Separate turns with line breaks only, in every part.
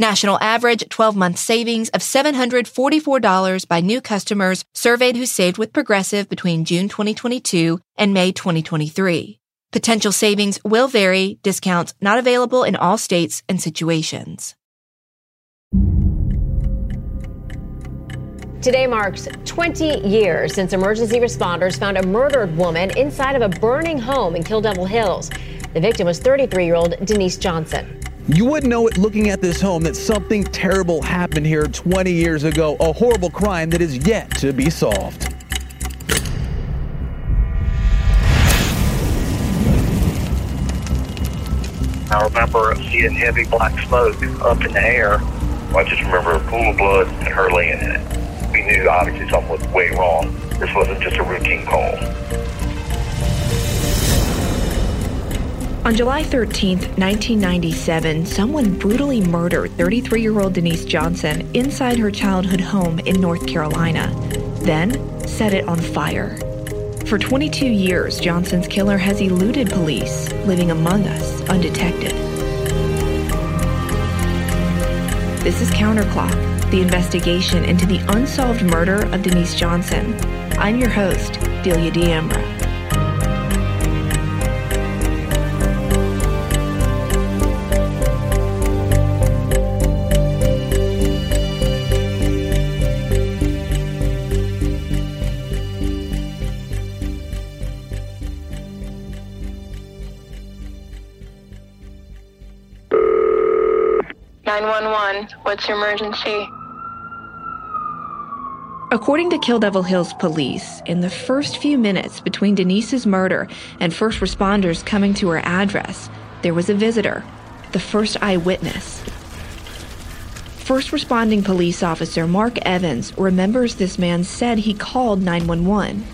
National average 12 month savings of $744 by new customers surveyed who saved with Progressive between June 2022 and May 2023. Potential savings will vary, discounts not available in all states and situations.
Today marks 20 years since emergency responders found a murdered woman inside of a burning home in Kill Devil Hills. The victim was 33 year old Denise Johnson.
You wouldn't know it looking at this home that something terrible happened here 20 years ago, a horrible crime that is yet to be solved.
I remember seeing heavy black smoke up in the air.
I just remember a pool of blood and her laying in it. We knew obviously something was way wrong. This wasn't just a routine call.
On July 13, 1997, someone brutally murdered 33 year old Denise Johnson inside her childhood home in North Carolina, then set it on fire. For 22 years, Johnson's killer has eluded police, living among us undetected. This is Counterclock, the investigation into the unsolved murder of Denise Johnson. I'm your host, Delia D'Ambra.
What's your emergency?
According to Kill Devil Hills police, in the first few minutes between Denise's murder and first responders coming to her address, there was a visitor, the first eyewitness. First responding police officer Mark Evans remembers this man said he called 911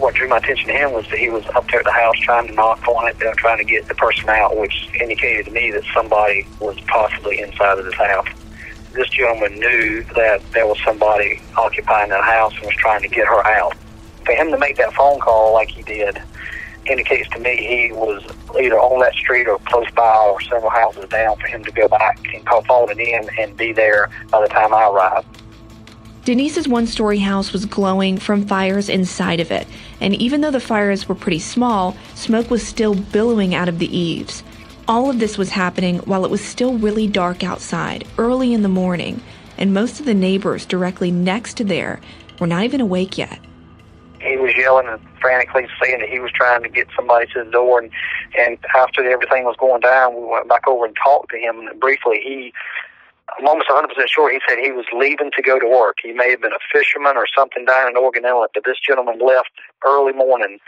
what drew my attention to him was that he was up there at the house trying to knock on it, trying to get the person out, which indicated to me that somebody was possibly inside of this house. This gentleman knew that there was somebody occupying that house and was trying to get her out. For him to make that phone call like he did indicates to me he was either on that street or close by or several houses down for him to go back and call phone in and be there by the time I arrived.
Denise's one story house was glowing from fires inside of it, and even though the fires were pretty small, smoke was still billowing out of the eaves. All of this was happening while it was still really dark outside, early in the morning, and most of the neighbors directly next to there were not even awake yet.
He was yelling and frantically saying that he was trying to get somebody to the door, and, and after everything was going down, we went back over and talked to him briefly. He I'm almost 100% sure he said he was leaving to go to work. He may have been a fisherman or something down in Oregon Inlet, but this gentleman left early morning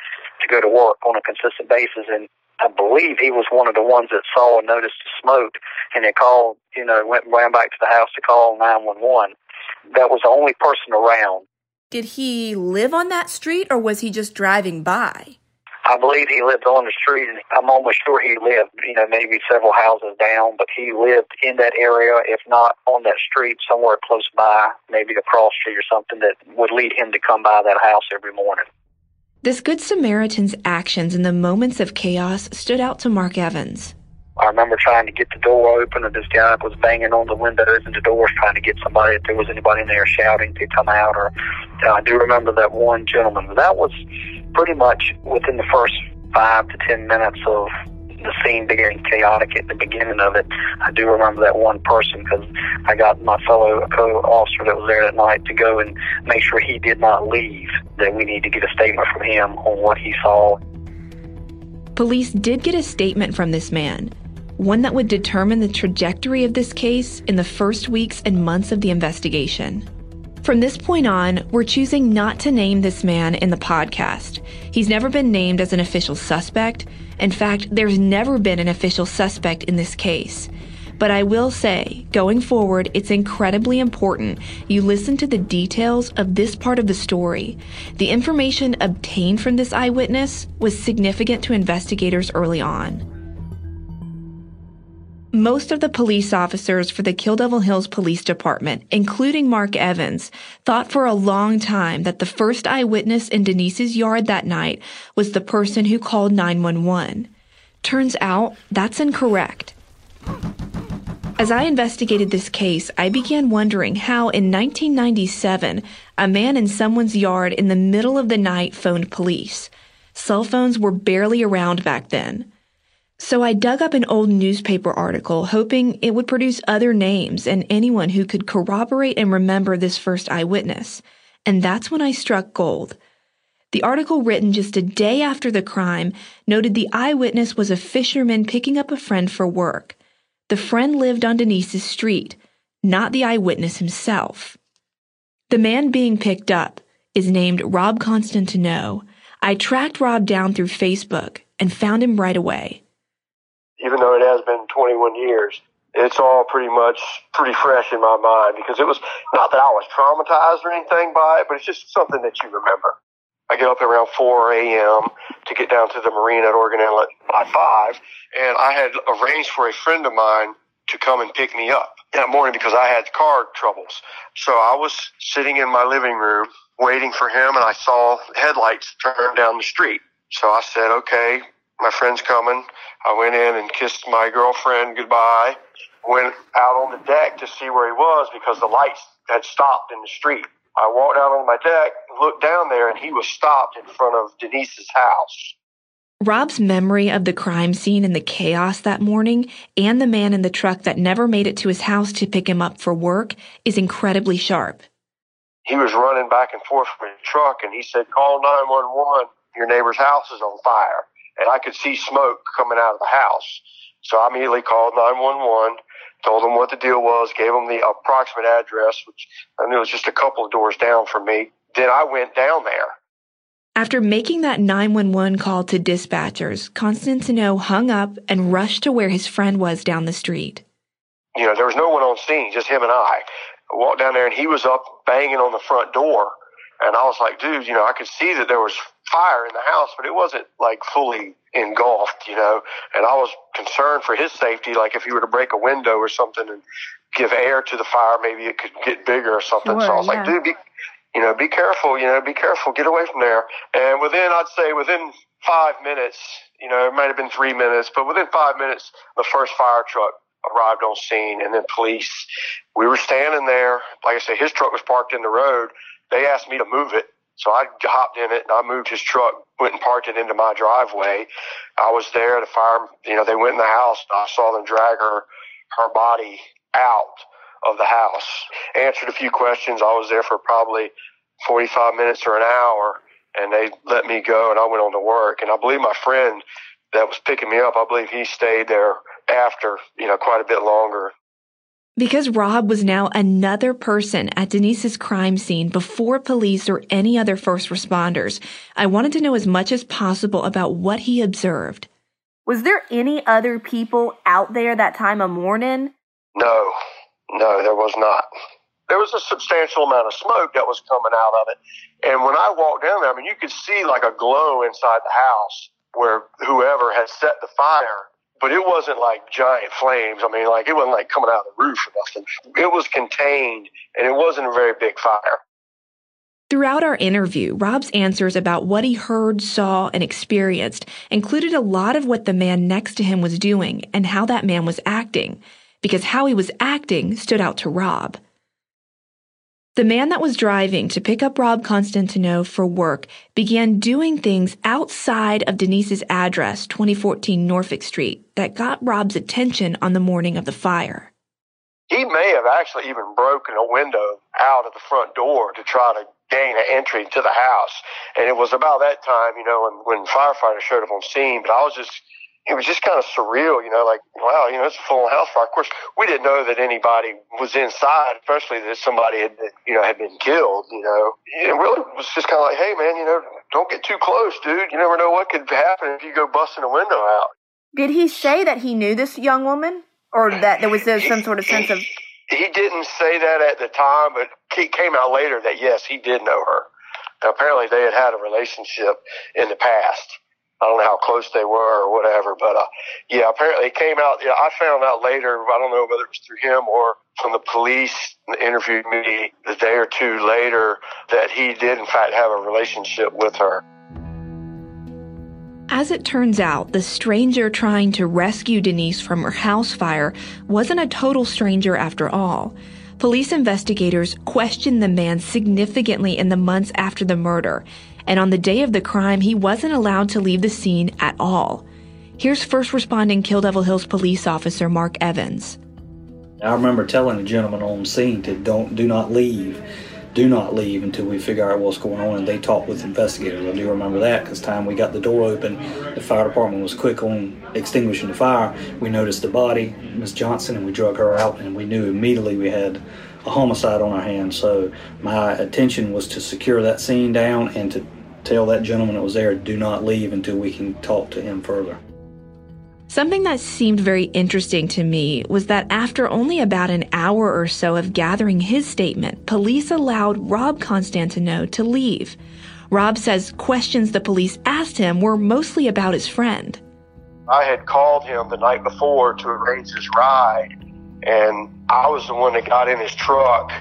to go to work on a consistent basis. And I believe he was one of the ones that saw and noticed the smoke and they called, you know, went ran back to the house to call 911. That was the only person around.
Did he live on that street or was he just driving by?
I believe he lived on the street, I'm almost sure he lived, you know, maybe several houses down, but he lived in that area, if not on that street, somewhere close by, maybe a cross street or something that would lead him to come by that house every morning.
This Good Samaritan's actions in the moments of chaos stood out to Mark Evans.
I remember trying to get the door open, and this guy was banging on the windows and the doors, trying to get somebody, if there was anybody in there shouting to come out. Or uh, I do remember that one gentleman. That was pretty much within the first five to ten minutes of the scene being chaotic at the beginning of it. I do remember that one person because I got my fellow co-officer that was there that night to go and make sure he did not leave. That we need to get a statement from him on what he saw.
police did get a statement from this man, one that would determine the trajectory of this case in the first weeks and months of the investigation. From this point on, we're choosing not to name this man in the podcast. He's never been named as an official suspect. In fact, there's never been an official suspect in this case. But I will say, going forward, it's incredibly important you listen to the details of this part of the story. The information obtained from this eyewitness was significant to investigators early on. Most of the police officers for the Kill Devil Hills Police Department, including Mark Evans, thought for a long time that the first eyewitness in Denise's yard that night was the person who called 911. Turns out that's incorrect. As I investigated this case, I began wondering how in 1997 a man in someone's yard in the middle of the night phoned police. Cell phones were barely around back then. So I dug up an old newspaper article, hoping it would produce other names and anyone who could corroborate and remember this first eyewitness. And that's when I struck gold. The article written just a day after the crime noted the eyewitness was a fisherman picking up a friend for work. The friend lived on Denise's street, not the eyewitness himself. The man being picked up is named Rob Constantino. I tracked Rob down through Facebook and found him right away
even though it has been 21 years, it's all pretty much pretty fresh in my mind because it was not that I was traumatized or anything by it, but it's just something that you remember. I get up around 4 a.m. to get down to the marina at Oregon Inlet by 5, and I had arranged for a friend of mine to come and pick me up that morning because I had car troubles. So I was sitting in my living room waiting for him, and I saw headlights turn down the street. So I said, okay, my friend's coming. I went in and kissed my girlfriend goodbye. Went out on the deck to see where he was because the lights had stopped in the street. I walked out on my deck, looked down there, and he was stopped in front of Denise's house.
Rob's memory of the crime scene and the chaos that morning and the man in the truck that never made it to his house to pick him up for work is incredibly sharp.
He was running back and forth from his truck and he said, Call 911. Your neighbor's house is on fire and I could see smoke coming out of the house. So I immediately called 911, told them what the deal was, gave them the approximate address, which I knew was just a couple of doors down from me. Then I went down there.
After making that 911 call to dispatchers, Constantino hung up and rushed to where his friend was down the street.
You know, there was no one on scene, just him and I. I walked down there and he was up banging on the front door. And I was like, dude, you know, I could see that there was fire in the house, but it wasn't like fully engulfed, you know. And I was concerned for his safety, like if he were to break a window or something and give air to the fire, maybe it could get bigger or something. Sure, so I was yeah. like, dude, be, you know, be careful, you know, be careful, get away from there. And within, I'd say within five minutes, you know, it might have been three minutes, but within five minutes, the first fire truck arrived on scene and then police. We were standing there. Like I said, his truck was parked in the road. They asked me to move it so I hopped in it and I moved his truck, went and parked it into my driveway. I was there. At the fire, you know, they went in the house. I saw them drag her, her body out of the house. Answered a few questions. I was there for probably 45 minutes or an hour and they let me go and I went on to work. And I believe my friend that was picking me up, I believe he stayed there after, you know, quite a bit longer.
Because Rob was now another person at Denise's crime scene before police or any other first responders, I wanted to know as much as possible about what he observed.
Was there any other people out there that time of morning?
No, no, there was not. There was a substantial amount of smoke that was coming out of it. And when I walked down there, I mean, you could see like a glow inside the house where whoever had set the fire but it wasn't like giant flames. I mean, like it wasn't like coming out of the roof or nothing. It was contained and it wasn't a very big fire.
Throughout our interview, Rob's answers about what he heard, saw, and experienced included a lot of what the man next to him was doing and how that man was acting, because how he was acting stood out to Rob. The man that was driving to pick up Rob Constantino for work began doing things outside of Denise's address, 2014 Norfolk Street, that got Rob's attention on the morning of the fire.
He may have actually even broken a window out of the front door to try to gain an entry to the house. And it was about that time, you know, when, when firefighters showed up on scene. But I was just, it was just kind of surreal, you know, like, wow, you know, it's a full house fire. Of course, we didn't know that anybody was inside, especially that somebody had, you know, had been killed, you know. It really was just kind of like, hey, man, you know, don't get too close, dude. You never know what could happen if you go busting a window out.
Did he say that he knew this young woman? Or that there was uh, some sort of sense of.
He didn't say that at the time, but it came out later that, yes, he did know her. Now, apparently, they had had a relationship in the past. I don't know how close they were or whatever, but uh, yeah, apparently it came out. Yeah, I found out later. I don't know whether it was through him or from the police interviewed me the day or two later that he did in fact have a relationship with her.
As it turns out, the stranger trying to rescue Denise from her house fire wasn't a total stranger after all. Police investigators questioned the man significantly in the months after the murder and on the day of the crime, he wasn't allowed to leave the scene at all. Here's first responding Kill Devil Hills police officer Mark Evans.
I remember telling the gentleman on scene to don't do not leave, do not leave until we figure out what's going on. And they talked with investigators. I do remember that because time we got the door open, the fire department was quick on extinguishing the fire. We noticed the body, Miss Johnson, and we drug her out, and we knew immediately we had a homicide on our hands. So my attention was to secure that scene down and to tell that gentleman that was there, do not leave until we can talk to him further.
Something that seemed very interesting to me was that after only about an hour or so of gathering his statement, police allowed Rob Constantino to leave. Rob says questions the police asked him were mostly about his friend.
I had called him the night before to arrange his ride, and I was the one that got in his truck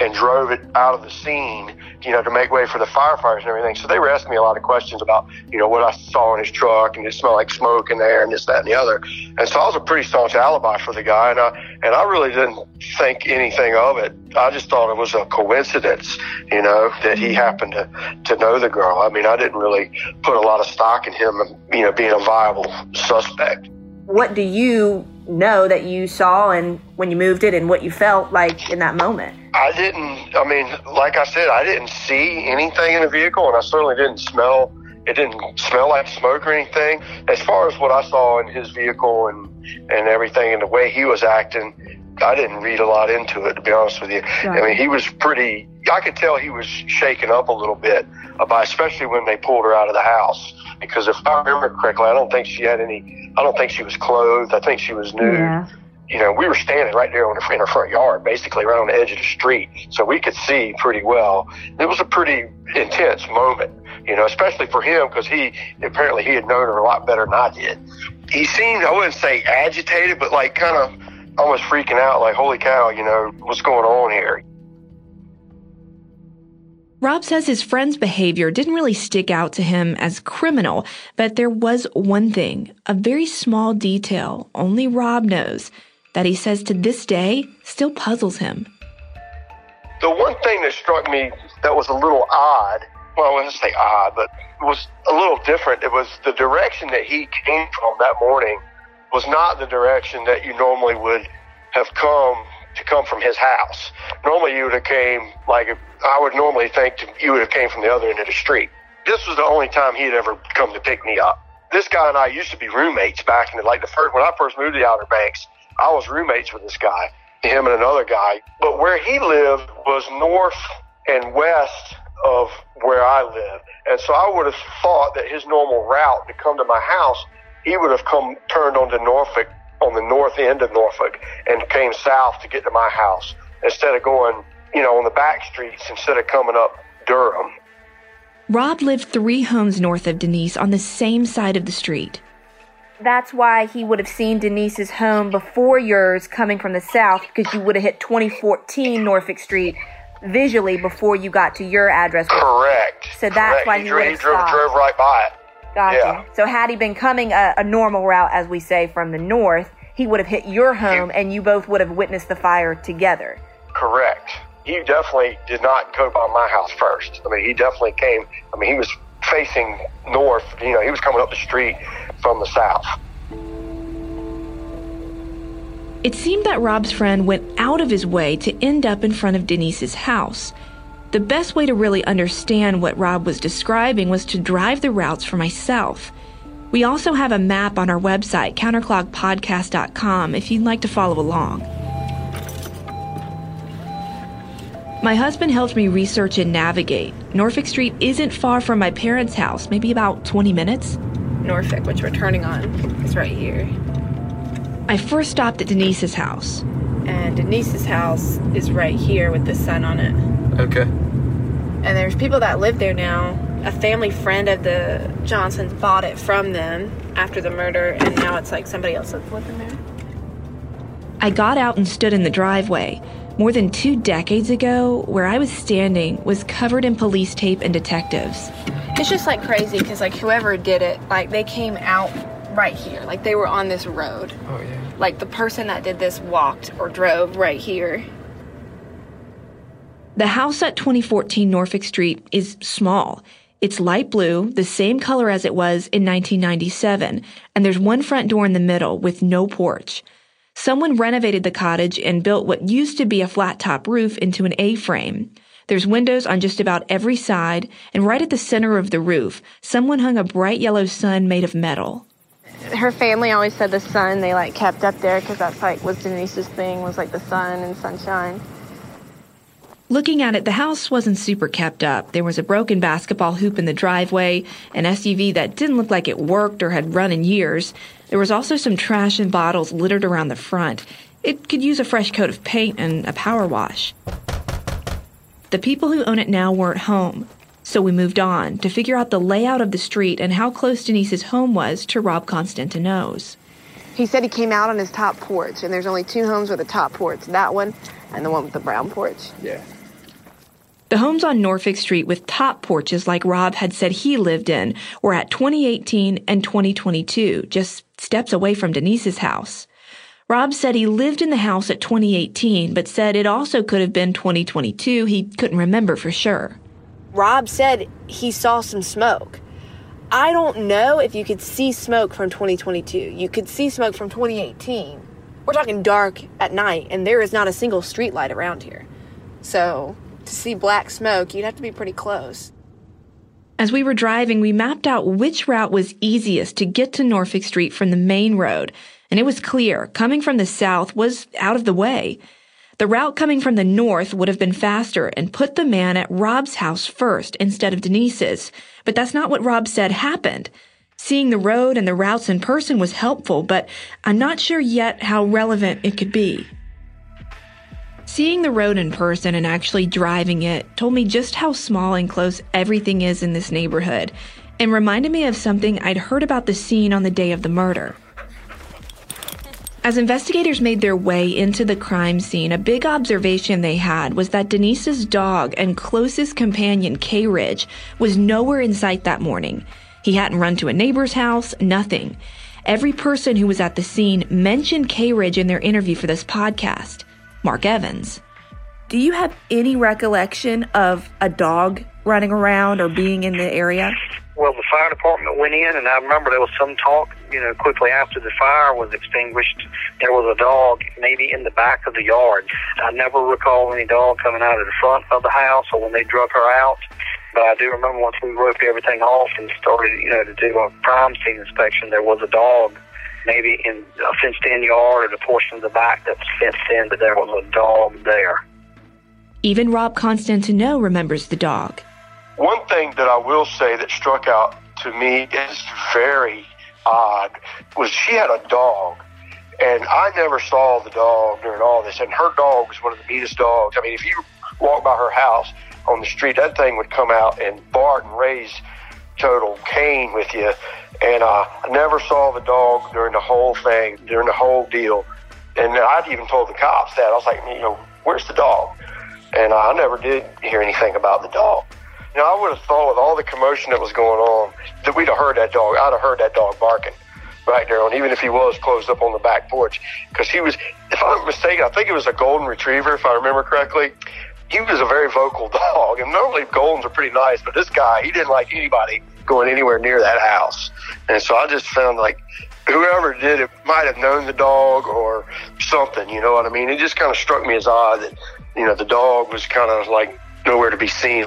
and drove it out of the scene, you know, to make way for the firefighters and everything. So they were asking me a lot of questions about, you know, what I saw in his truck and it smelled like smoke in there and this, that, and the other. And so I was a pretty staunch alibi for the guy, and I and I really didn't think anything of it. I just thought it was a coincidence, you know, that he happened to to know the girl. I mean, I didn't really put a lot of stock in him, you know, being a viable suspect.
What do you know that you saw and when you moved it and what you felt like in that moment?
I didn't, I mean, like I said, I didn't see anything in the vehicle and I certainly didn't smell, it didn't smell like smoke or anything. As far as what I saw in his vehicle and, and everything and the way he was acting, I didn't read a lot into it, to be honest with you. Right. I mean, he was pretty, I could tell he was shaken up a little bit, about, especially when they pulled her out of the house. Because if I remember correctly, I don't think she had any, I don't think she was clothed. I think she was nude. Yeah. You know, we were standing right there on the, in her front yard, basically right on the edge of the street. So we could see pretty well. It was a pretty intense moment, you know, especially for him because he, apparently he had known her a lot better than I did. He seemed, I wouldn't say agitated, but like kind of, almost freaking out, like, holy cow, you know, what's going on here?
Rob says his friend's behavior didn't really stick out to him as criminal, but there was one thing, a very small detail only Rob knows, that he says to this day still puzzles him.
The one thing that struck me that was a little odd, well, I wouldn't say odd, but was a little different. It was the direction that he came from that morning was not the direction that you normally would have come to come from his house. Normally you would have came like I would normally think to, you would have came from the other end of the street. This was the only time he had ever come to pick me up. This guy and I used to be roommates back in the, like the first when I first moved to the Outer Banks. I was roommates with this guy, him and another guy. But where he lived was north and west of where I live. And so I would have thought that his normal route to come to my house he would have come turned onto Norfolk on the north end of Norfolk and came south to get to my house instead of going, you know, on the back streets instead of coming up Durham.
Rob lived three homes north of Denise on the same side of the street.
That's why he would have seen Denise's home before yours coming from the south because you would have hit 2014 Norfolk Street visually before you got to your address.
Correct.
So that's
Correct.
why he,
he,
drove,
he drove, drove right by it.
Gotcha. Yeah. So had he been coming a, a, normal route, as we say, from the north, he would have hit your home, and you both would have witnessed the fire together.
Correct. He definitely did not go by my house first. I mean, he definitely came. I mean, he was facing north. You know, he was coming up the street from the south.
It seemed that Rob's friend went out of his way to end up in front of Denise's house. The best way to really understand what Rob was describing was to drive the routes for myself. We also have a map on our website, counterclockpodcast.com, if you'd like to follow along. My husband helped me research and navigate. Norfolk Street isn't far from my parents' house, maybe about 20 minutes.
Norfolk, which we're turning on, is right here.
I first stopped at Denise's house.
And Denise's house is right here with the sun on it.
Okay.
And there's people that live there now. A family friend of the Johnsons bought it from them after the murder, and now it's like somebody else that's living there.
I got out and stood in the driveway. More than two decades ago, where I was standing was covered in police tape and detectives.
It's just like crazy because like whoever did it, like they came out right here, like they were on this road.
Oh yeah.
Like the person that did this walked or drove right here.
The house at 2014 Norfolk Street is small. It's light blue, the same color as it was in 1997, and there's one front door in the middle with no porch. Someone renovated the cottage and built what used to be a flat top roof into an A-frame. There's windows on just about every side, and right at the center of the roof, someone hung a bright yellow sun made of metal.
Her family always said the sun they like kept up there because that's like was Denise's thing was like the sun and sunshine.
Looking at it, the house wasn't super kept up. There was a broken basketball hoop in the driveway, an SUV that didn't look like it worked or had run in years. There was also some trash and bottles littered around the front. It could use a fresh coat of paint and a power wash. The people who own it now weren't home, so we moved on to figure out the layout of the street and how close Denise's home was to Rob Constantino's.
He said he came out on his top porch, and there's only two homes with a top porch that one and the one with the brown porch.
Yeah.
The homes on Norfolk Street with top porches like Rob had said he lived in were at 2018 and 2022, just steps away from Denise's house. Rob said he lived in the house at 2018, but said it also could have been 2022. He couldn't remember for sure.
Rob said he saw some smoke. I don't know if you could see smoke from 2022. You could see smoke from 2018. We're talking dark at night, and there is not a single street light around here. So to see black smoke, you'd have to be pretty close.
As we were driving, we mapped out which route was easiest to get to Norfolk Street from the main road, and it was clear coming from the south was out of the way. The route coming from the north would have been faster and put the man at Rob's house first instead of Denise's, but that's not what Rob said happened. Seeing the road and the routes in person was helpful, but I'm not sure yet how relevant it could be. Seeing the road in person and actually driving it told me just how small and close everything is in this neighborhood and reminded me of something I'd heard about the scene on the day of the murder. As investigators made their way into the crime scene, a big observation they had was that Denise's dog and closest companion, K Ridge, was nowhere in sight that morning. He hadn't run to a neighbor's house, nothing. Every person who was at the scene mentioned K Ridge in their interview for this podcast. Mark Evans.
Do you have any recollection of a dog running around or being in the area?
Well, the fire department went in, and I remember there was some talk, you know, quickly after the fire was extinguished, there was a dog maybe in the back of the yard. I never recall any dog coming out of the front of the house or when they drug her out. But I do remember once we roped everything off and started, you know, to do a crime scene inspection, there was a dog maybe in a fenced in yard or the portion of the back that was fenced in, but there was a dog there.
Even Rob Constantino remembers the dog.
One thing that I will say that struck out to me is very odd was she had a dog. And I never saw the dog during all this. And her dog was one of the neatest dogs. I mean, if you walk by her house on the street, that thing would come out and bark and raise total Cain with you. And uh, I never saw the dog during the whole thing, during the whole deal. And I'd even told the cops that. I was like, you know, where's the dog? And I never did hear anything about the dog. You know, I would have thought with all the commotion that was going on that we'd have heard that dog. I'd have heard that dog barking right there, and even if he was closed up on the back porch, because he was, if I'm mistaken, I think it was a golden retriever, if I remember correctly. He was a very vocal dog, and normally Goldens are pretty nice, but this guy, he didn't like anybody going anywhere near that house. And so I just found like whoever did it might have known the dog or something, you know what I mean? It just kind of struck me as odd that, you know, the dog was kind of like nowhere to be seen.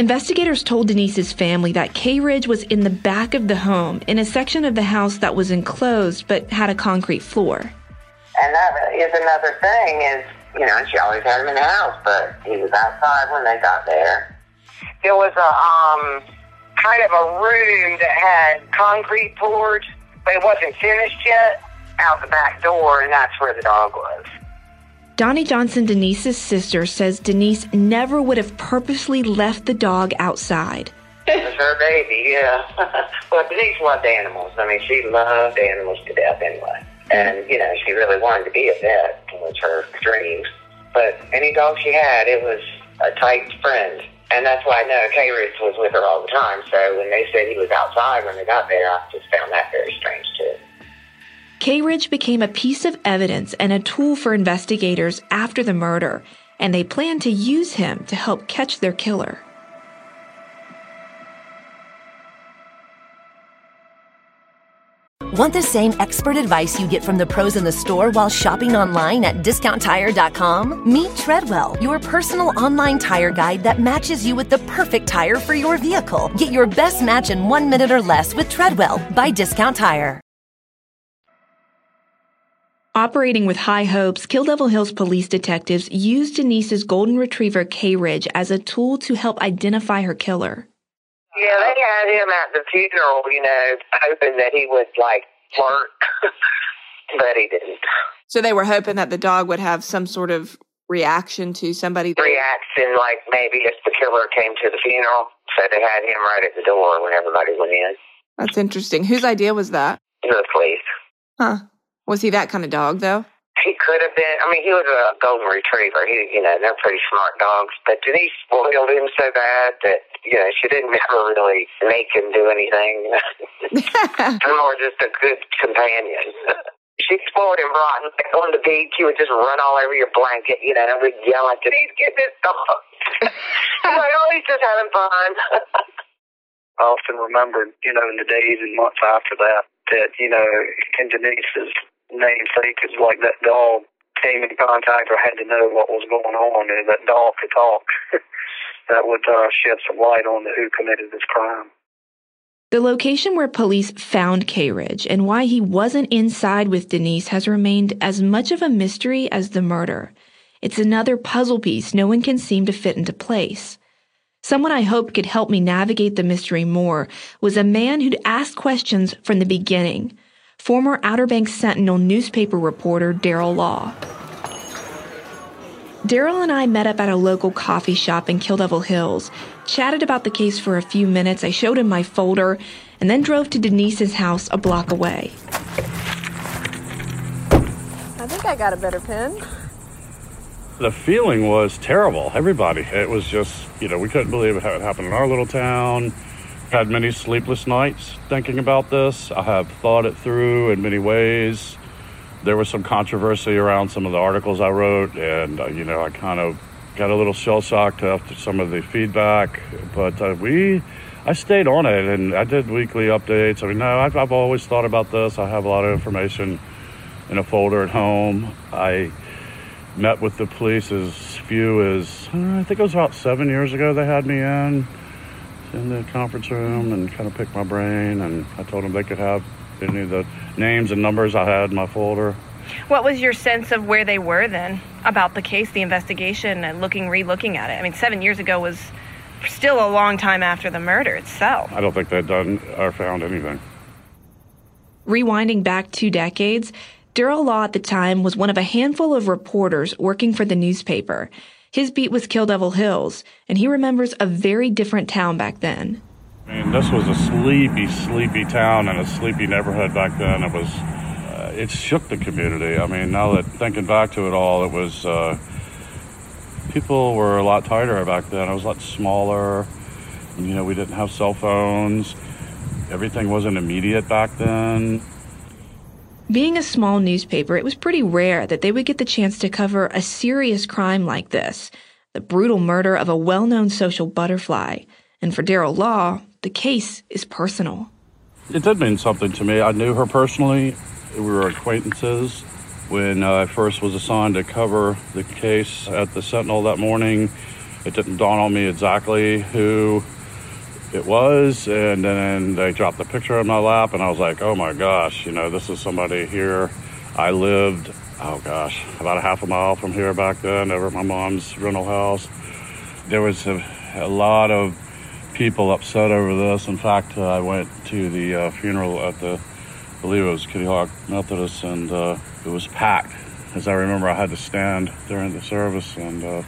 Investigators told Denise's family that K Ridge was in the back of the home in a section of the house that was enclosed but had a concrete floor.
And that is another thing is, you know, she always had him in the house, but he was outside when they got there. There was a um kind of a room that had concrete poured, but it wasn't finished yet, out the back door, and that's where the dog was.
Donnie Johnson, Denise's sister, says Denise never would have purposely left the dog outside.
It was her baby, yeah. well, Denise loved animals. I mean, she loved animals to death anyway. And, you know, she really wanted to be a vet, It was her dream. But any dog she had, it was a tight friend. And that's why I know K Ridge was with her all the time. So when they said he was outside when they got there, I just found that very strange, too.
K Ridge became a piece of evidence and a tool for investigators after the murder, and they plan to use him to help catch their killer.
Want the same expert advice you get from the pros in the store while shopping online at discounttire.com? Meet Treadwell, your personal online tire guide that matches you with the perfect tire for your vehicle. Get your best match in one minute or less with Treadwell by Discount Tire.
Operating with high hopes, Kill Devil Hills police detectives used Denise's golden retriever K Ridge as a tool to help identify her killer.
Yeah, they had him at the funeral, you know, hoping that he would, like, flirt, but he didn't.
So they were hoping that the dog would have some sort of reaction to somebody.
Reaction, like maybe if the killer came to the funeral. So they had him right at the door when everybody went in.
That's interesting. Whose idea was that?
The police.
Huh. Was he that kind of dog, though?
He could have been. I mean, he was a golden retriever. He, you know, they're pretty smart dogs. But Denise spoiled him so bad that you know she didn't ever really make him do anything. More just a good companion. she spoiled him rotten. Like on the beach, he would just run all over your blanket, you know, and we'd yell at Denise, get this dog. like, oh, he's just having fun.
I often remembered, you know, in the days and months after that, that, you know, in Denise's namesake is like that dog came in contact or had to know what was going on and that dog could talk. that would uh, shed some light on who committed this crime.
The location where police found K Ridge and why he wasn't inside with Denise has remained as much of a mystery as the murder. It's another puzzle piece no one can seem to fit into place. Someone I hoped could help me navigate the mystery more was a man who'd asked questions from the beginning former Outer Banks Sentinel newspaper reporter Daryl Law. Daryl and I met up at a local coffee shop in Kill Devil Hills, chatted about the case for a few minutes. I showed him my folder, and then drove to Denise's house a block away.
I think I got a better pen.
The feeling was terrible. Everybody. It was just, you know, we couldn't believe it happened in our little town had many sleepless nights thinking about this. I have thought it through in many ways. There was some controversy around some of the articles I wrote, and uh, you know, I kind of got a little shell shocked after some of the feedback. But uh, we, I stayed on it, and I did weekly updates. I mean, no, I've, I've always thought about this. I have a lot of information in a folder at home. I met with the police as few as I think it was about seven years ago. They had me in in the conference room and kind of picked my brain. And I told them they could have any of the names and numbers I had in my folder.
What was your sense of where they were then about the case, the investigation, and looking, re-looking at it? I mean, seven years ago was still a long time after the murder itself.
I don't think they'd done or found anything.
Rewinding back two decades, Daryl Law at the time was one of a handful of reporters working for the newspaper. His beat was Kill Devil Hills, and he remembers a very different town back then.
I mean, this was a sleepy, sleepy town and a sleepy neighborhood back then. It was, uh, it shook the community. I mean, now that thinking back to it all, it was, uh, people were a lot tighter back then. It was a lot smaller. You know, we didn't have cell phones. Everything wasn't immediate back then.
Being a small newspaper, it was pretty rare that they would get the chance to cover a serious crime like this the brutal murder of a well known social butterfly. And for Daryl Law, the case is personal.
It did mean something to me. I knew her personally, we were acquaintances. When uh, I first was assigned to cover the case at the Sentinel that morning, it didn't dawn on me exactly who it was. And then they dropped the picture in my lap, and I was like, oh my gosh, you know, this is somebody here. I lived, oh gosh, about a half a mile from here back then, over at my mom's rental house. There was a, a lot of people upset over this. In fact, uh, I went to the uh, funeral at the, I believe it was Kitty Hawk Methodist, and uh, it was packed. As I remember, I had to stand during the service, and uh,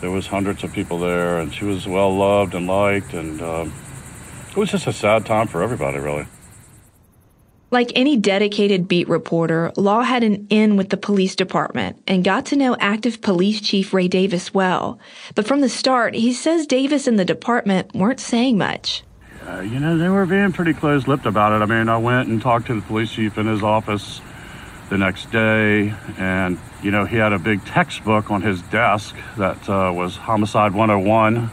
there was hundreds of people there, and she was well loved and liked, and um, it was just a sad time for everybody, really.
Like any dedicated beat reporter, Law had an in with the police department and got to know active police chief Ray Davis well. But from the start, he says Davis and the department weren't saying much.
Uh, you know, they were being pretty close lipped about it. I mean, I went and talked to the police chief in his office the next day, and, you know, he had a big textbook on his desk that uh, was Homicide 101.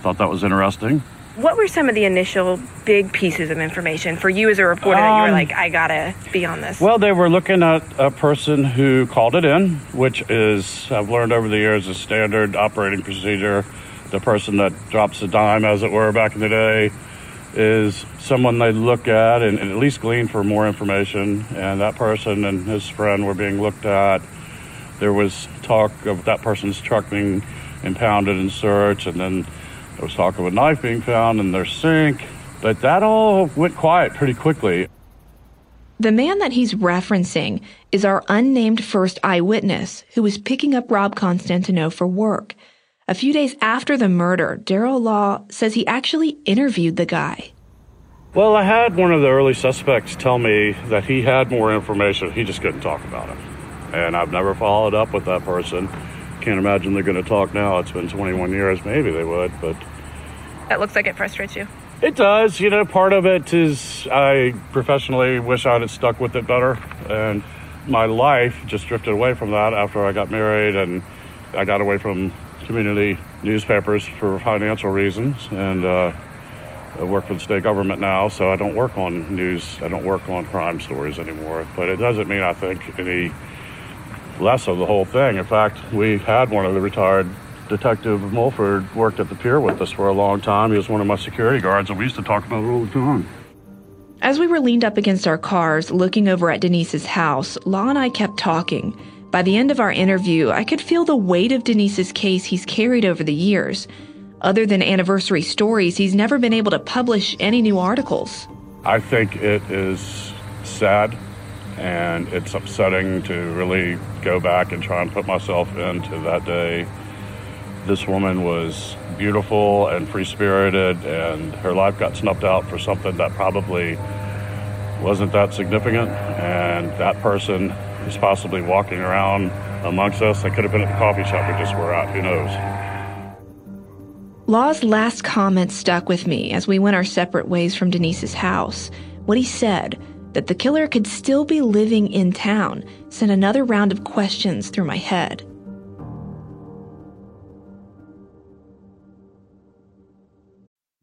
Thought that was interesting.
What were some of the initial big pieces of information for you as a reporter that you were
Um,
like, I gotta be on this?
Well, they were looking at a person who called it in, which is, I've learned over the years, a standard operating procedure. The person that drops a dime, as it were, back in the day, is someone they look at and, and at least glean for more information. And that person and his friend were being looked at. There was talk of that person's truck being impounded and searched, and then there was talk of a knife being found in their sink. But that all went quiet pretty quickly.
The man that he's referencing is our unnamed first eyewitness who was picking up Rob Constantino for work. A few days after the murder, Daryl Law says he actually interviewed the guy.
Well, I had one of the early suspects tell me that he had more information. He just couldn't talk about it. And I've never followed up with that person. Can't imagine they're going to talk now. It's been 21 years. Maybe they would, but
that looks like it frustrates you.
it does. You know, part of it is I professionally wish I'd have stuck with it better. And my life just drifted away from that after I got married and I got away from community newspapers for financial reasons. And, uh, I work for the state government now, so I don't work on news. I don't work on crime stories anymore. But it doesn't mean I think any less of the whole thing. In fact, we had one of the retired Detective Mulford worked at the pier with us for a long time. He was one of my security guards, and we used to talk about it all the time.
As we were leaned up against our cars, looking over at Denise's house, Law and I kept talking. By the end of our interview, I could feel the weight of Denise's case he's carried over the years. Other than anniversary stories, he's never been able to publish any new articles.
I think it is sad and it's upsetting to really go back and try and put myself into that day. This woman was beautiful and free spirited, and her life got snuffed out for something that probably wasn't that significant. And that person is possibly walking around amongst us. They could have been at the coffee shop we just were at, who knows?
Law's last comment stuck with me as we went our separate ways from Denise's house. What he said, that the killer could still be living in town, sent another round of questions through my head.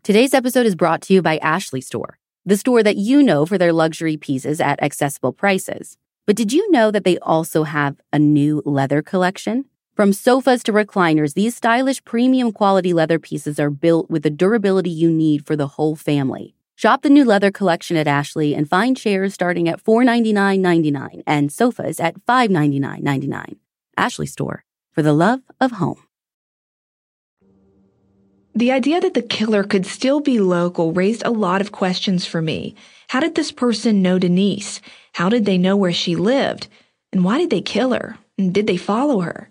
Today's episode is brought to you by Ashley Store, the store that you know for their luxury pieces at accessible prices. But did you know that they also have a new leather collection? From sofas to recliners, these stylish premium quality leather pieces are built with the durability you need for the whole family. Shop the new leather collection at Ashley and find chairs starting at $499.99 and sofas at $599.99. Ashley Store, for the love of home.
The idea that the killer could still be local raised a lot of questions for me. How did this person know Denise? How did they know where she lived? And why did they kill her? And did they follow her?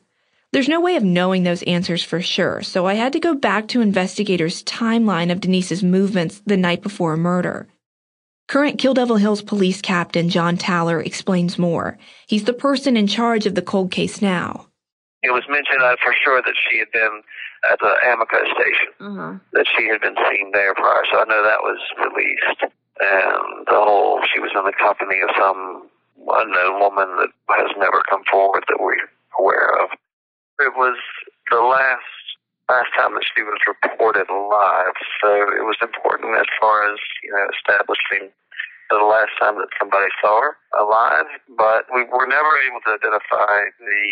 There's no way of knowing those answers for sure, so I had to go back to investigators' timeline of Denise's movements the night before a murder. Current Kill Devil Hills police captain John Taller explains more. He's the person in charge of the cold case now.
It was mentioned uh, for sure that she had been at the Amoco station,
Mm-hmm.
that she had been seen there prior, so I know that was released. And the whole, she was in the company of some unknown woman that has never come forward that we're aware of. It was the last last time that she was reported alive, so it was important as far as you know establishing the last time that somebody saw her alive. But we were never able to identify the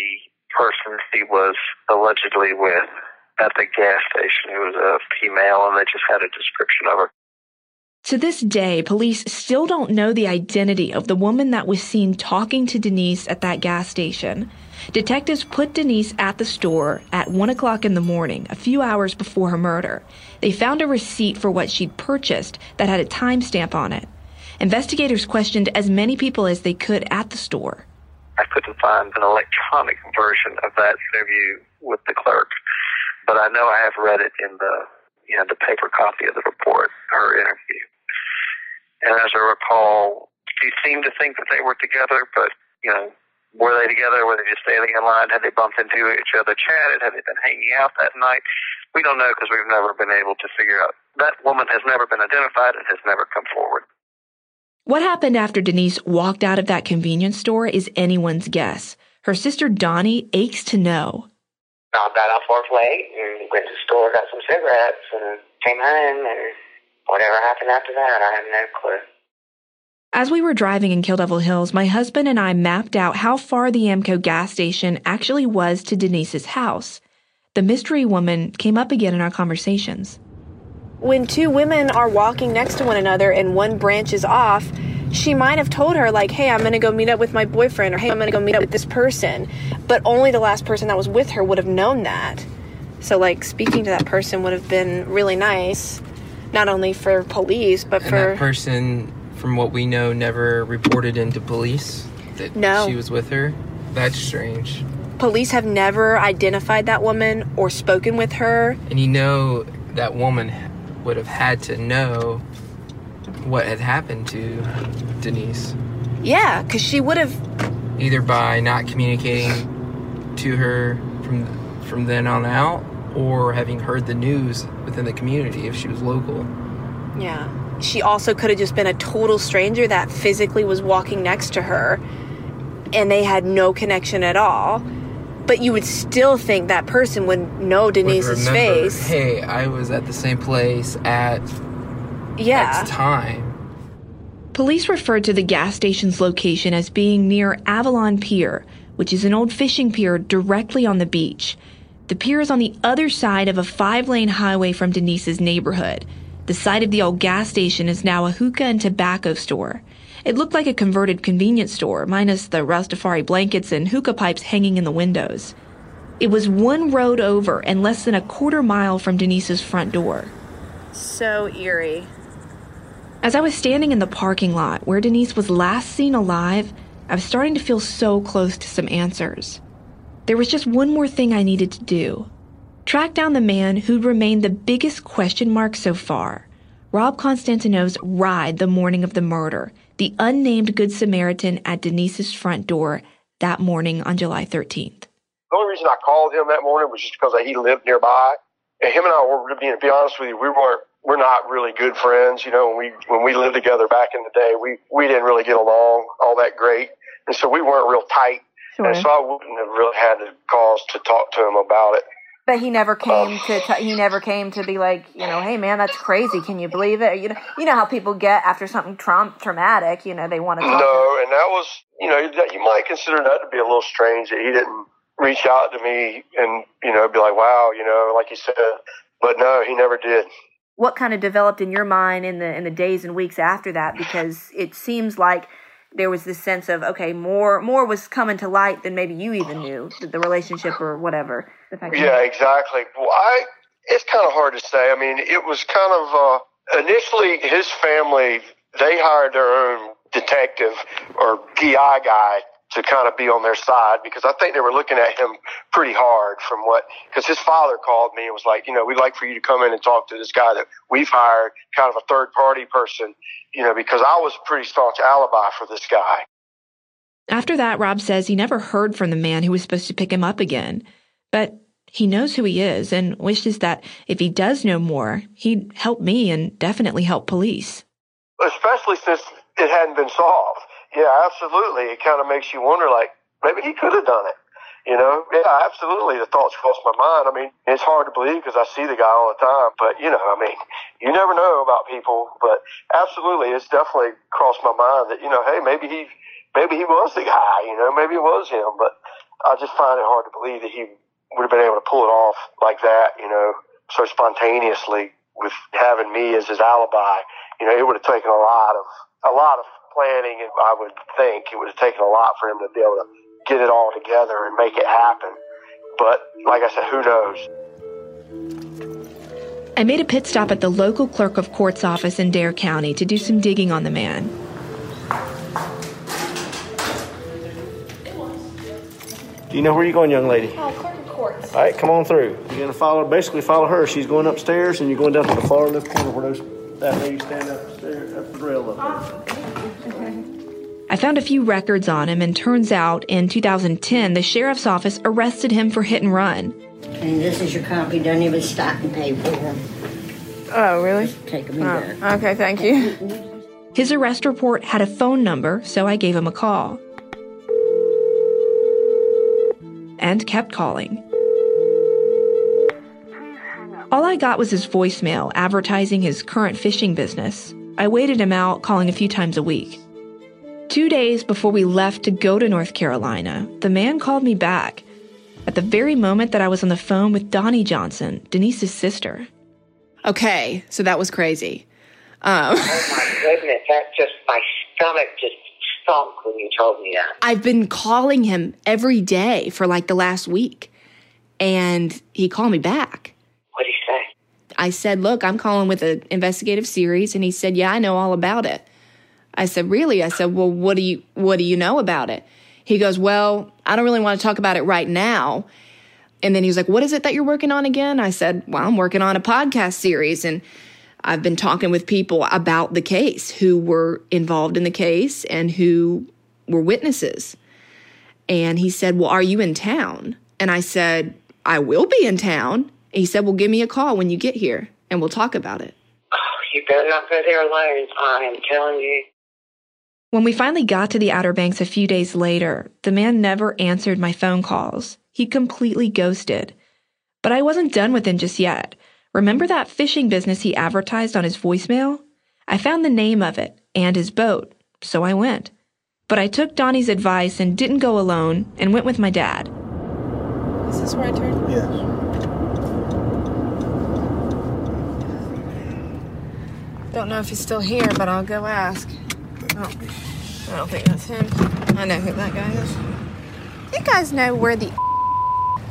person she was allegedly with at the gas station. It was a female, and they just had a description of her.
To this day, police still don't know the identity of the woman that was seen talking to Denise at that gas station. Detectives put Denise at the store at 1 o'clock in the morning, a few hours before her murder. They found a receipt for what she'd purchased that had a timestamp on it. Investigators questioned as many people as they could at the store.
I couldn't find an electronic version of that interview with the clerk, but I know I have read it in the you know the paper copy of the report, her interview. And as I recall, she seemed to think that they were together, but you know, were they together? Were they just standing in line? Had they bumped into each other, chatted? Had they been hanging out that night? We don't know because we've never been able to figure out. That woman has never been identified and has never come forward.
What happened after Denise walked out of that convenience store is anyone's guess. Her sister Donnie aches to know.
I got off work late and went to the store, got some cigarettes, and came home, and whatever happened after that, I have no clue.
As we were driving in Kill Devil Hills, my husband and I mapped out how far the Amoco gas station actually was to Denise's house. The mystery woman came up again in our conversations
when two women are walking next to one another and one branches off, she might have told her, like, hey, I'm going to go meet up with my boyfriend, or hey, I'm going to go meet up with this person. But only the last person that was with her would have known that. So, like, speaking to that person would have been really nice, not only for police, but
and
for.
that person, from what we know, never reported into police that
no.
she was with her. That's strange.
Police have never identified that woman or spoken with her.
And you know, that woman would have had to know what had happened to Denise.
Yeah, because she would have.
Either by not communicating to her from from then on out, or having heard the news within the community if she was local.
Yeah. She also could have just been a total stranger that physically was walking next to her and they had no connection at all but you would still think that person would know Denise's
would remember,
face.
Hey, I was at the same place at
yeah.
X time.
Police referred to the gas station's location as being near Avalon Pier, which is an old fishing pier directly on the beach. The pier is on the other side of a five lane highway from Denise's neighborhood. The site of the old gas station is now a hookah and tobacco store. It looked like a converted convenience store, minus the Rastafari blankets and hookah pipes hanging in the windows. It was one road over and less than a quarter mile from Denise's front door.
So eerie.
As I was standing in the parking lot where Denise was last seen alive, I was starting to feel so close to some answers. There was just one more thing I needed to do track down the man who'd remained the biggest question mark so far Rob Constantino's ride the morning of the murder, the unnamed Good Samaritan at Denise's front door that morning on July 13th.
The only reason I called him that morning was just because he lived nearby. And him and I were, to be honest with you, we weren't we're not really good friends. You know, when we when we lived together back in the day, we we didn't really get along all that great, and so we weren't real tight. Sure. And so I wouldn't have really had the cause to talk to him about it.
But he never came to t- he never came to be like you know hey man that's crazy. Can you believe it? You know you know how people get after something tra- traumatic you know they want to talk
no and that was you know that you might consider that to be a little strange that he didn't reach out to me and you know be like wow you know like you said. But no he never did.
What kind of developed in your mind in the in the days and weeks after that? Because it seems like there was this sense of okay more more was coming to light than maybe you even knew the, relationship or whatever
yeah exactly. Well i it's kind of hard to say. I mean it was kind of uh initially his family they hired their own detective or pi guy to kind of be on their side because I think they were looking at him pretty hard from what, because his father called me and was like, you know, we'd like for you to come in and talk to this guy that we've hired, kind of a third party person, you know, because I was a pretty staunch alibi for this guy.
After that, Rob says he never heard from the man who was supposed to pick him up again, but he knows who he is and wishes that if he does know more, he'd help me and definitely help police.
Especially since it hadn't been solved yeah, absolutely. It kind of makes you wonder, like, maybe he could have done it. You know, yeah, absolutely. The thoughts cross my mind. I mean, it's hard to believe because I see the guy all the time, but you know, I mean, you never know about people, but absolutely, it's definitely crossed my mind that, you know, hey, maybe he, maybe he was the guy, you know, maybe it was him, but I just find it hard to believe that he would have been able to pull it off like that, you know, so spontaneously with having me as his alibi. You know, it would have taken a lot of a lot of planning, and I would think it would have taken a lot for him to be able to get it all together and make it happen. But like I said, who knows?
I made a pit stop at the local clerk of court's office in Dare County to do some digging on the man.
Do you know where you're going, young lady?
Oh, clerk of courts.
All right, come on through. You're gonna follow, basically follow her. She's going upstairs, and you're going down to the far left corner where those that lady standing upstairs up the rail up there.
Uh, I found a few records on him, and turns out in 2010, the sheriff's office arrested him for hit and run.
And this is your copy. Don't even stop and pay for them.
Oh, really?
Take them and.
Oh, okay, thank you.
His arrest report had a phone number, so I gave him a call. And kept calling. All I got was his voicemail advertising his current fishing business. I waited him out, calling a few times a week. Two days before we left to go to North Carolina, the man called me back at the very moment that I was on the phone with Donnie Johnson, Denise's sister.
Okay, so that was crazy. Um,
Oh my goodness, that just my stomach just stunk when you told me that.
I've been calling him every day for like the last week, and he called me back.
What did he say?
I said, Look, I'm calling with an investigative series. And he said, Yeah, I know all about it. I said, Really? I said, Well, what do you what do you know about it? He goes, Well, I don't really want to talk about it right now. And then he was like, What is it that you're working on again? I said, Well, I'm working on a podcast series and I've been talking with people about the case who were involved in the case and who were witnesses. And he said, Well, are you in town? And I said, I will be in town. And he said, Well, give me a call when you get here and we'll talk about it.
Oh, you better not go there alone. I am telling you.
When we finally got to the Outer Banks a few days later, the man never answered my phone calls. He completely ghosted. But I wasn't done with him just yet. Remember that fishing business he advertised on his voicemail? I found the name of it and his boat, so I went. But I took Donnie's advice and didn't go alone and went with my dad.
Is this where I turn?
Yes.
Don't know if he's still here, but I'll go ask. Oh, I don't think that's him. I know who that guy is. You guys know where the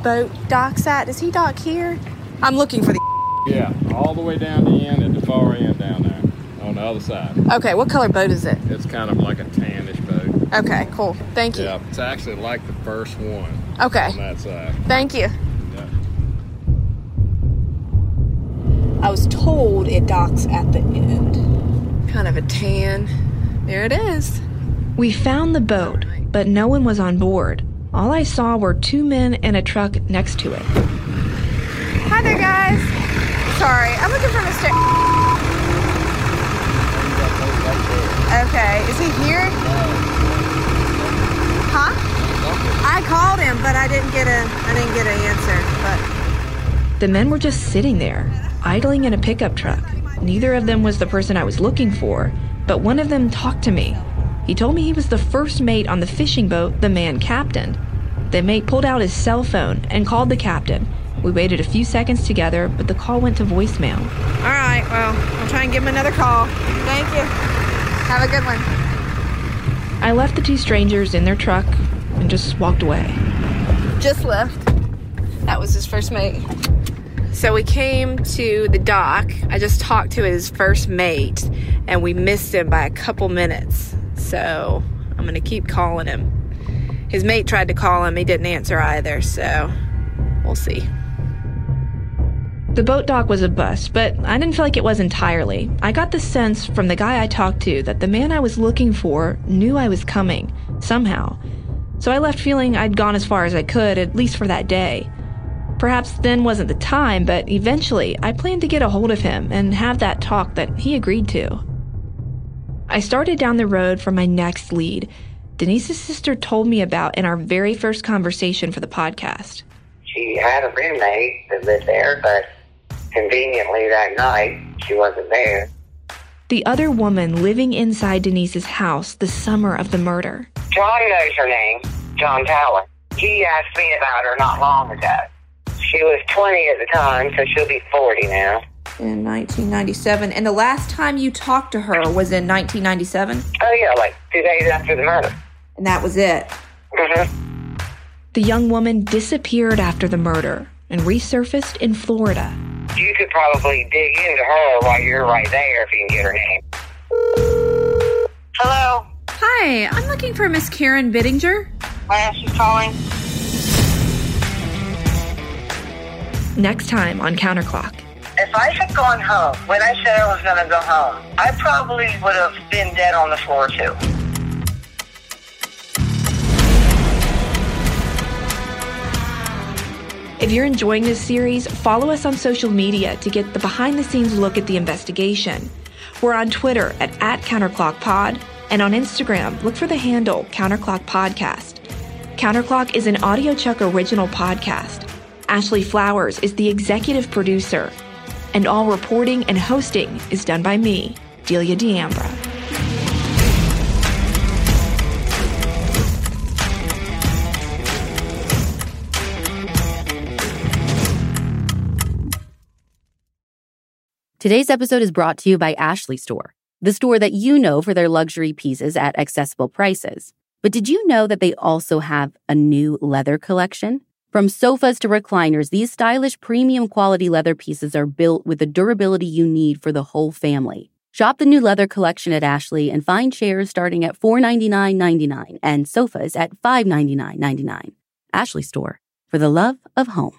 boat docks at? Does he dock here? I'm looking for the.
Yeah, all the way down the end at the far end down there on the other side.
Okay, what color boat is it?
It's kind of like a tannish boat.
Okay, cool. Thank you.
Yeah, it's actually like the first one
Okay.
on that side.
Thank you. I was told it docks at the end. Kind of a tan. There it is.
We found the boat, but no one was on board. All I saw were two men and a truck next to it.
Hi there, guys. Sorry, I'm looking for Mr. Okay, is he here? Huh? I called him, but I didn't get a I didn't get an answer. But
The men were just sitting there, idling in a pickup truck. Neither of them was the person I was looking for, but one of them talked to me. He told me he was the first mate on the fishing boat the man captained. The mate pulled out his cell phone and called the captain. We waited a few seconds together, but the call went to voicemail.
all right, well, I'll try and give him another call. Thank you. Have a good one.
I left the two strangers in their truck and just walked away.
Just left. That was his first mate. So we came to the dock. I just talked to his first mate, and we missed him by a couple minutes. So I'm gonna keep calling him. His mate tried to call him, he didn't answer either, so we'll see.
The boat dock was a bust, but I didn't feel like it was entirely. I got the sense from the guy I talked to that the man I was looking for knew I was coming, somehow. So I left feeling I'd gone as far as I could, at least for that day. Perhaps then wasn't the time, but eventually I planned to get a hold of him and have that talk that he agreed to. I started down the road for my next lead. Denise's sister told me about in our very first conversation for the podcast.
She had a roommate that lived there, but conveniently that night she wasn't there.
The other woman living inside Denise's house the summer of the murder.
John knows her name, John Talon. He asked me about her not long ago. She was 20 at the time, so she'll be 40 now.
In 1997. And the last time you talked to her was in 1997?
Oh, yeah, like two days after the murder.
And that was it?
Mm-hmm.
The young woman disappeared after the murder and resurfaced in Florida.
You could probably dig into her while you're right there if you can get her name. Hello?
Hi, I'm looking for Miss Karen Bittinger.
Why she's calling?
Next time on Counterclock.
If I had gone home when I said I was going to go home, I probably would have been dead on the floor too.
If you're enjoying this series, follow us on social media to get the behind the scenes look at the investigation. We're on Twitter at, at CounterclockPod and on Instagram, look for the handle Counterclock Podcast. Counterclock is an AudioChuck original podcast. Ashley Flowers is the executive producer, and all reporting and hosting is done by me, Delia D'Ambra.
Today's episode is brought to you by Ashley Store, the store that you know for their luxury pieces at accessible prices. But did you know that they also have a new leather collection? From sofas to recliners, these stylish premium quality leather pieces are built with the durability you need for the whole family. Shop the new leather collection at Ashley and find chairs starting at $499.99 and sofas at $599.99. Ashley Store, for the love of home.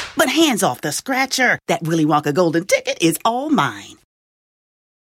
But hands off the scratcher. That Willy Wonka golden ticket is all mine.